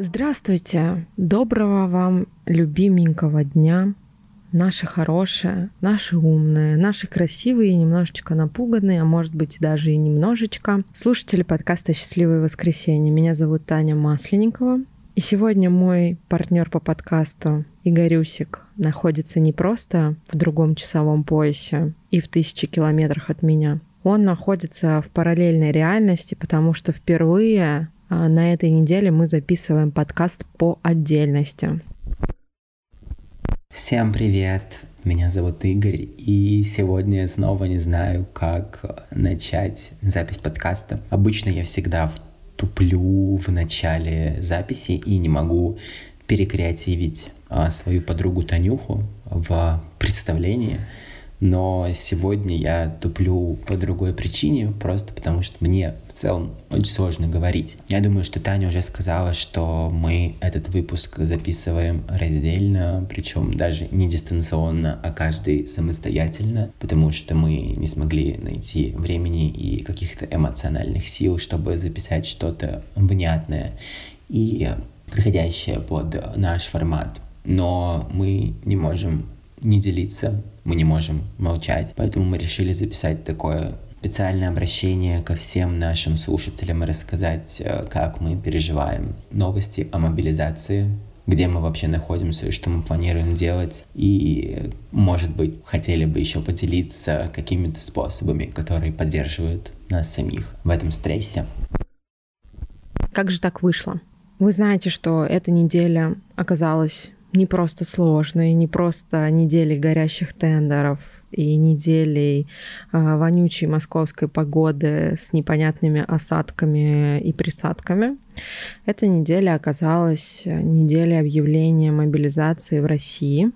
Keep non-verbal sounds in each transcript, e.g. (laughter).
Здравствуйте! Доброго вам любименького дня! Наши хорошие, наши умные, наши красивые, немножечко напуганные, а может быть даже и немножечко. Слушатели подкаста «Счастливое воскресенье». Меня зовут Таня Масленникова. И сегодня мой партнер по подкасту Игорюсик находится не просто в другом часовом поясе и в тысячи километрах от меня. Он находится в параллельной реальности, потому что впервые на этой неделе мы записываем подкаст по отдельности. Всем привет! Меня зовут Игорь, и сегодня я снова не знаю, как начать запись подкаста. Обычно я всегда туплю в начале записи и не могу перекреативить а, свою подругу Танюху в представлении но сегодня я туплю по другой причине, просто потому что мне в целом очень сложно говорить. Я думаю, что Таня уже сказала, что мы этот выпуск записываем раздельно, причем даже не дистанционно, а каждый самостоятельно, потому что мы не смогли найти времени и каких-то эмоциональных сил, чтобы записать что-то внятное и подходящее под наш формат. Но мы не можем не делиться, мы не можем молчать, поэтому мы решили записать такое специальное обращение ко всем нашим слушателям и рассказать, э, как мы переживаем новости о мобилизации, где мы вообще находимся и что мы планируем делать. И, может быть, хотели бы еще поделиться какими-то способами, которые поддерживают нас самих в этом стрессе. Как же так вышло? Вы знаете, что эта неделя оказалась не просто сложные, не просто недели горящих тендеров и неделей э, вонючей московской погоды с непонятными осадками и присадками. Эта неделя оказалась неделей объявления мобилизации в России.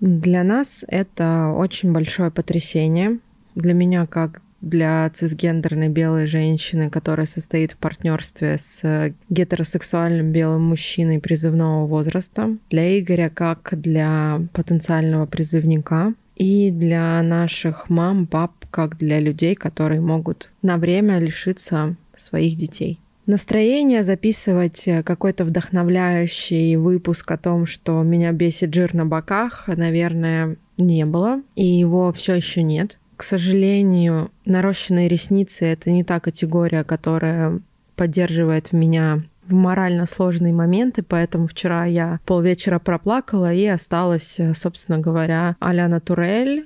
Для нас это очень большое потрясение. Для меня как для цисгендерной белой женщины, которая состоит в партнерстве с гетеросексуальным белым мужчиной призывного возраста, для Игоря как для потенциального призывника, и для наших мам, пап, как для людей, которые могут на время лишиться своих детей. Настроение записывать какой-то вдохновляющий выпуск о том, что меня бесит жир на боках, наверное, не было, и его все еще нет. К сожалению, нарощенные ресницы — это не та категория, которая поддерживает меня в морально сложные моменты, поэтому вчера я полвечера проплакала и осталась, собственно говоря, а-ля.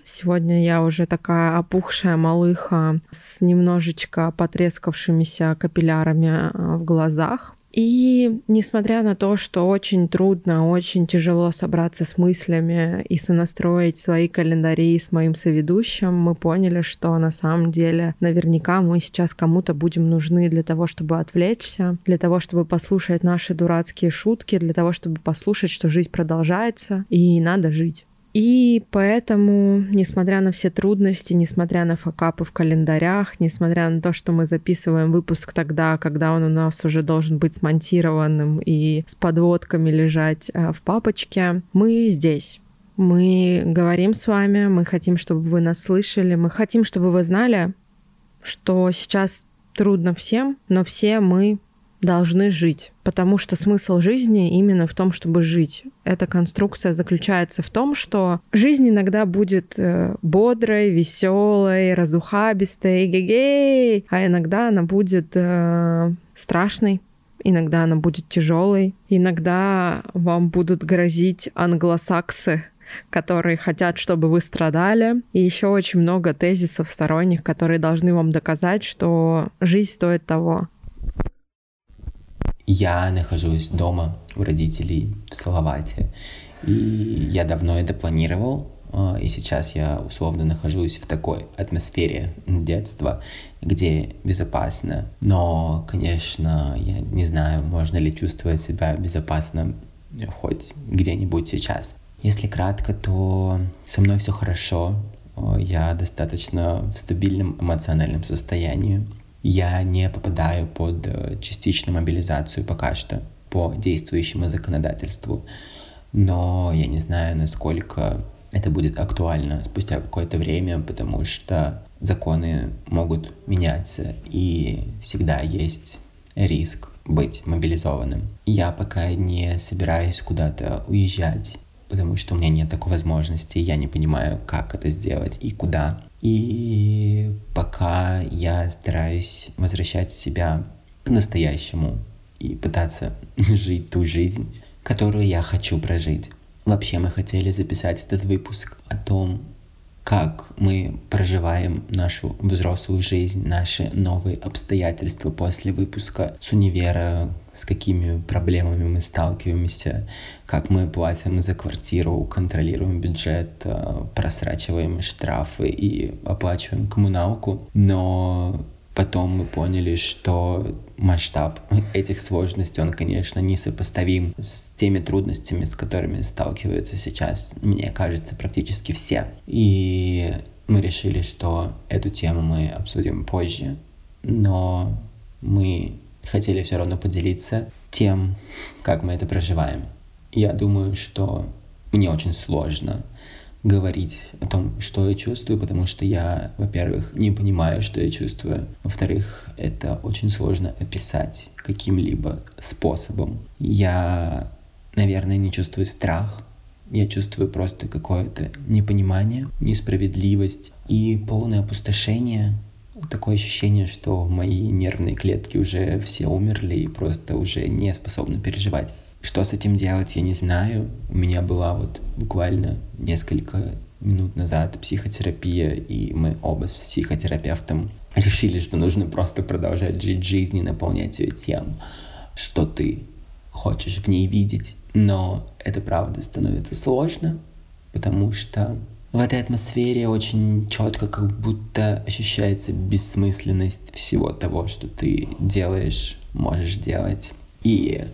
Сегодня я уже такая опухшая малыха с немножечко потрескавшимися капиллярами а, в глазах. И несмотря на то, что очень трудно, очень тяжело собраться с мыслями и сонастроить свои календари с моим соведущим, мы поняли, что на самом деле наверняка мы сейчас кому-то будем нужны для того, чтобы отвлечься, для того, чтобы послушать наши дурацкие шутки, для того, чтобы послушать, что жизнь продолжается и надо жить. И поэтому, несмотря на все трудности, несмотря на факапы в календарях, несмотря на то, что мы записываем выпуск тогда, когда он у нас уже должен быть смонтированным и с подводками лежать э, в папочке, мы здесь. Мы говорим с вами, мы хотим, чтобы вы нас слышали, мы хотим, чтобы вы знали, что сейчас трудно всем, но все мы должны жить, потому что смысл жизни именно в том, чтобы жить. Эта конструкция заключается в том, что жизнь иногда будет э, бодрой, веселой, разухабистой, гей а иногда она будет э, страшной, иногда она будет тяжелой, иногда вам будут грозить англосаксы, которые хотят, чтобы вы страдали. И еще очень много тезисов сторонних, которые должны вам доказать, что жизнь стоит того. Я нахожусь дома у родителей в Салавате, и я давно это планировал, а, и сейчас я условно нахожусь в такой атмосфере детства, где безопасно. Но, конечно, я не знаю, можно ли чувствовать себя безопасно хоть где-нибудь сейчас. Если кратко, то со мной все хорошо. Я достаточно в стабильном эмоциональном состоянии я не попадаю под э, частичную мобилизацию пока что по действующему законодательству. Но я не знаю, насколько это будет актуально спустя какое-то время, потому что законы могут меняться, и всегда есть риск быть мобилизованным. Я пока не собираюсь куда-то уезжать, потому что у меня нет такой возможности, я не понимаю, как это сделать и куда. И пока я стараюсь возвращать себя к настоящему и пытаться (laughs) жить ту жизнь, которую я хочу прожить. Вообще мы хотели записать этот выпуск о том, как мы проживаем нашу взрослую жизнь, наши новые обстоятельства после выпуска с универа, с какими проблемами мы сталкиваемся, как мы платим за квартиру, контролируем бюджет, э, просрачиваем штрафы и оплачиваем коммуналку. Но Потом мы поняли, что масштаб этих сложностей, он, конечно, несопоставим с теми трудностями, с которыми сталкиваются сейчас, мне кажется, практически все. И мы решили, что эту тему мы обсудим позже, но мы хотели все равно поделиться тем, как мы это проживаем. Я думаю, что мне очень сложно говорить о том, что я чувствую, потому что я, во-первых, не понимаю, что я чувствую. Во-вторых, это очень сложно описать каким-либо способом. Я, наверное, не чувствую страх, я чувствую просто какое-то непонимание, несправедливость и полное опустошение. Такое ощущение, что мои нервные клетки уже все умерли и просто уже не способны переживать. Что с этим делать, я не знаю. У меня была вот буквально несколько минут назад психотерапия, и мы оба с психотерапевтом решили, что нужно просто продолжать жить жизнь и наполнять ее тем, что ты хочешь в ней видеть. Но это правда становится сложно, потому что в этой атмосфере очень четко как будто ощущается бессмысленность всего того, что ты делаешь, можешь делать. И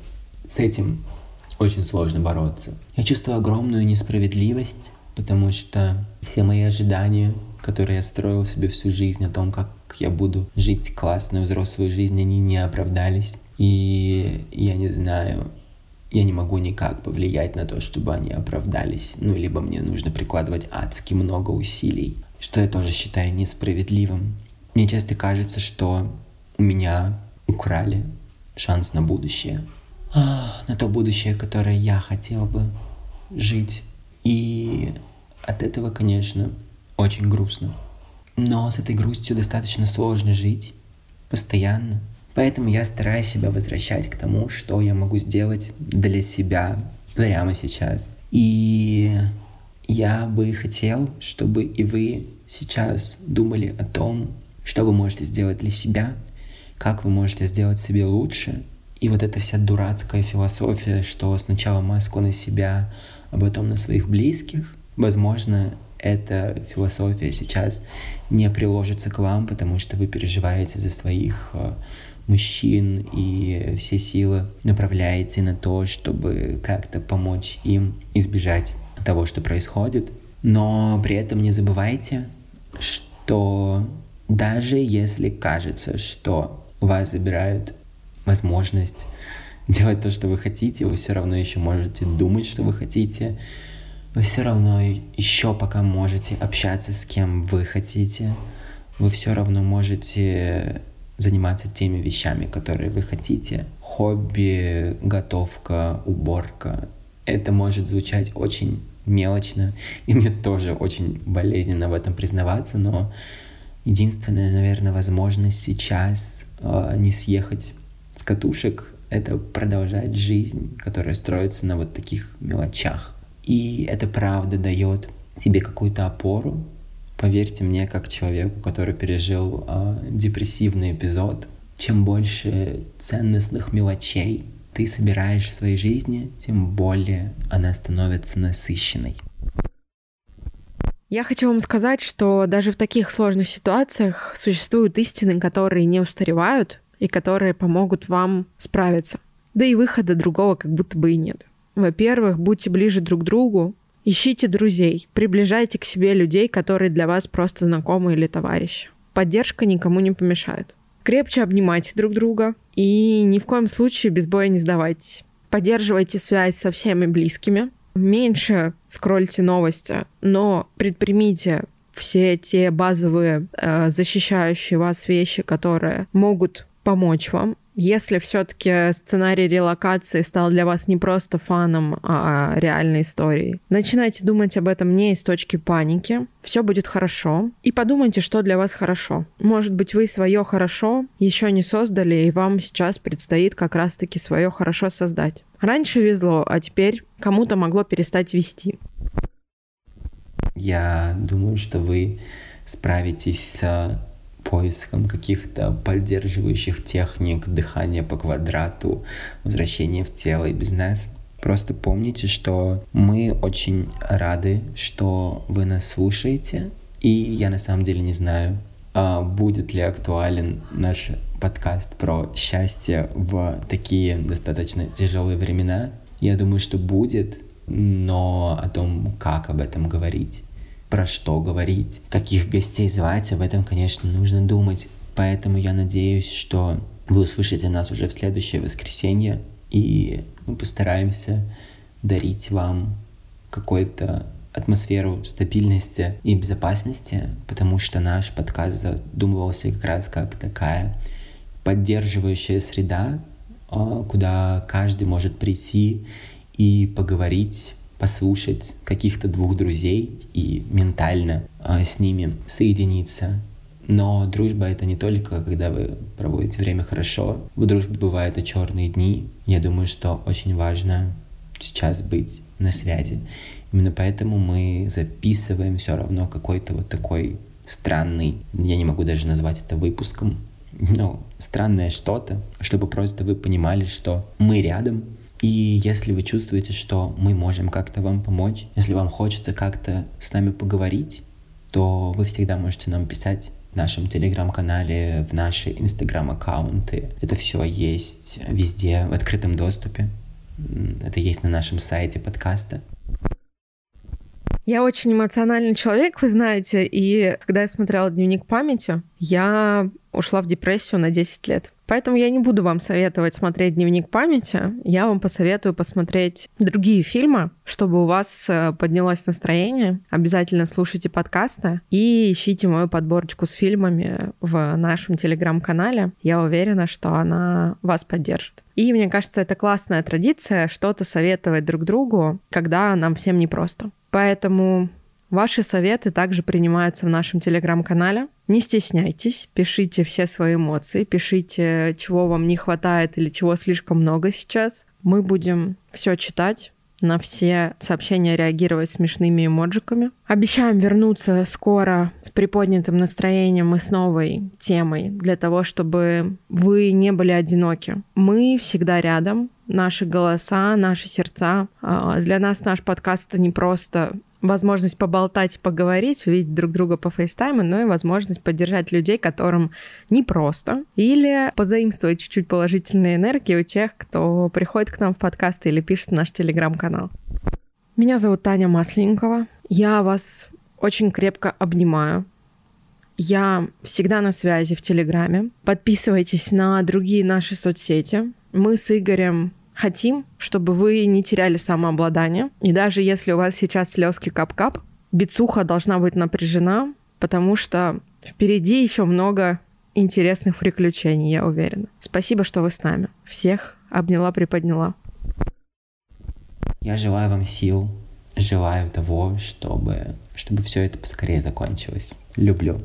с этим очень сложно бороться. Я чувствую огромную несправедливость, потому что все мои ожидания, которые я строил себе всю жизнь о том, как я буду жить классную взрослую жизнь, они не оправдались. И я не знаю, я не могу никак повлиять на то, чтобы они оправдались. Ну, либо мне нужно прикладывать адски много усилий, что я тоже считаю несправедливым. Мне часто кажется, что у меня украли шанс на будущее на то будущее, которое я хотел бы жить. И от этого, конечно, очень грустно. Но с этой грустью достаточно сложно жить постоянно. Поэтому я стараюсь себя возвращать к тому, что я могу сделать для себя прямо сейчас. И я бы хотел, чтобы и вы сейчас думали о том, что вы можете сделать для себя, как вы можете сделать себе лучше, и вот эта вся дурацкая философия, что сначала маску на себя, а потом на своих близких, возможно, эта философия сейчас не приложится к вам, потому что вы переживаете за своих э, мужчин и все силы направляете на то, чтобы как-то помочь им избежать того, что происходит. Но при этом не забывайте, что даже если кажется, что вас забирают возможность (laughs) делать то, что вы хотите, вы все равно еще можете думать, что вы хотите, вы все равно еще пока можете общаться с кем вы хотите, вы все равно можете заниматься теми вещами, которые вы хотите. Хобби, готовка, уборка. Это может звучать очень мелочно, (laughs) и мне тоже очень болезненно в этом признаваться, но единственная, наверное, возможность сейчас э, не съехать с катушек — это продолжать жизнь, которая строится на вот таких мелочах. И это правда дает тебе какую-то опору. Поверьте мне, как человеку, который пережил э, депрессивный эпизод, чем больше ценностных мелочей ты собираешь в своей жизни, тем более она становится насыщенной. Я хочу вам сказать, что даже в таких сложных ситуациях существуют истины, которые не устаревают, и которые помогут вам справиться. Да и выхода другого как будто бы и нет. Во-первых, будьте ближе друг к другу, ищите друзей, приближайте к себе людей, которые для вас просто знакомы или товарищи. Поддержка никому не помешает. Крепче обнимайте друг друга и ни в коем случае без боя не сдавайтесь. Поддерживайте связь со всеми близкими, меньше скрольте новости, но предпримите все те базовые э, защищающие вас вещи, которые могут помочь вам. Если все-таки сценарий релокации стал для вас не просто фаном, а реальной историей, начинайте думать об этом не из точки паники. Все будет хорошо. И подумайте, что для вас хорошо. Может быть, вы свое хорошо еще не создали, и вам сейчас предстоит как раз-таки свое хорошо создать. Раньше везло, а теперь кому-то могло перестать вести. Я думаю, что вы справитесь с поиском каких-то поддерживающих техник, дыхания по квадрату, возвращения в тело и бизнес. Просто помните, что мы очень рады, что вы нас слушаете. И я на самом деле не знаю, а будет ли актуален наш подкаст про счастье в такие достаточно тяжелые времена. Я думаю, что будет, но о том, как об этом говорить, про что говорить, каких гостей звать, об этом, конечно, нужно думать. Поэтому я надеюсь, что вы услышите нас уже в следующее воскресенье, и мы постараемся дарить вам какой-то атмосферу стабильности и безопасности, потому что наш подкаст задумывался как раз как такая поддерживающая среда, а, куда каждый может прийти и поговорить послушать каких-то двух друзей и ментально э, с ними соединиться. Но дружба это не только, когда вы проводите время хорошо. В дружбе бывают и черные дни. Я думаю, что очень важно сейчас быть на связи. Именно поэтому мы записываем все равно какой-то вот такой странный, я не могу даже назвать это выпуском, но странное что-то, чтобы просто вы понимали, что мы рядом, и если вы чувствуете, что мы можем как-то вам помочь, если вам хочется как-то с нами поговорить, то вы всегда можете нам писать в нашем телеграм-канале, в наши инстаграм-аккаунты. Это все есть везде в открытом доступе. Это есть на нашем сайте подкаста. Я очень эмоциональный человек, вы знаете, и когда я смотрела дневник памяти, я ушла в депрессию на 10 лет. Поэтому я не буду вам советовать смотреть дневник памяти. Я вам посоветую посмотреть другие фильмы, чтобы у вас э, поднялось настроение. Обязательно слушайте подкасты и ищите мою подборочку с фильмами в нашем телеграм-канале. Я уверена, что она вас поддержит. И мне кажется, это классная традиция что-то советовать друг другу, когда нам всем непросто. Поэтому ваши советы также принимаются в нашем телеграм-канале. Не стесняйтесь, пишите все свои эмоции, пишите, чего вам не хватает или чего слишком много сейчас. Мы будем все читать, на все сообщения реагировать смешными эмоджиками. Обещаем вернуться скоро с приподнятым настроением и с новой темой для того, чтобы вы не были одиноки. Мы всегда рядом, наши голоса, наши сердца. А, для нас наш подкаст это не просто возможность поболтать, поговорить, увидеть друг друга по фейстайму, но и возможность поддержать людей, которым непросто, или позаимствовать чуть-чуть положительной энергии у тех, кто приходит к нам в подкасты или пишет наш телеграм-канал. Меня зовут Таня Масленникова. Я вас очень крепко обнимаю. Я всегда на связи в Телеграме. Подписывайтесь на другие наши соцсети. Мы с Игорем хотим, чтобы вы не теряли самообладание. И даже если у вас сейчас слезки кап-кап, бицуха должна быть напряжена, потому что впереди еще много интересных приключений, я уверена. Спасибо, что вы с нами. Всех обняла, приподняла. Я желаю вам сил, желаю того, чтобы, чтобы все это поскорее закончилось. Люблю.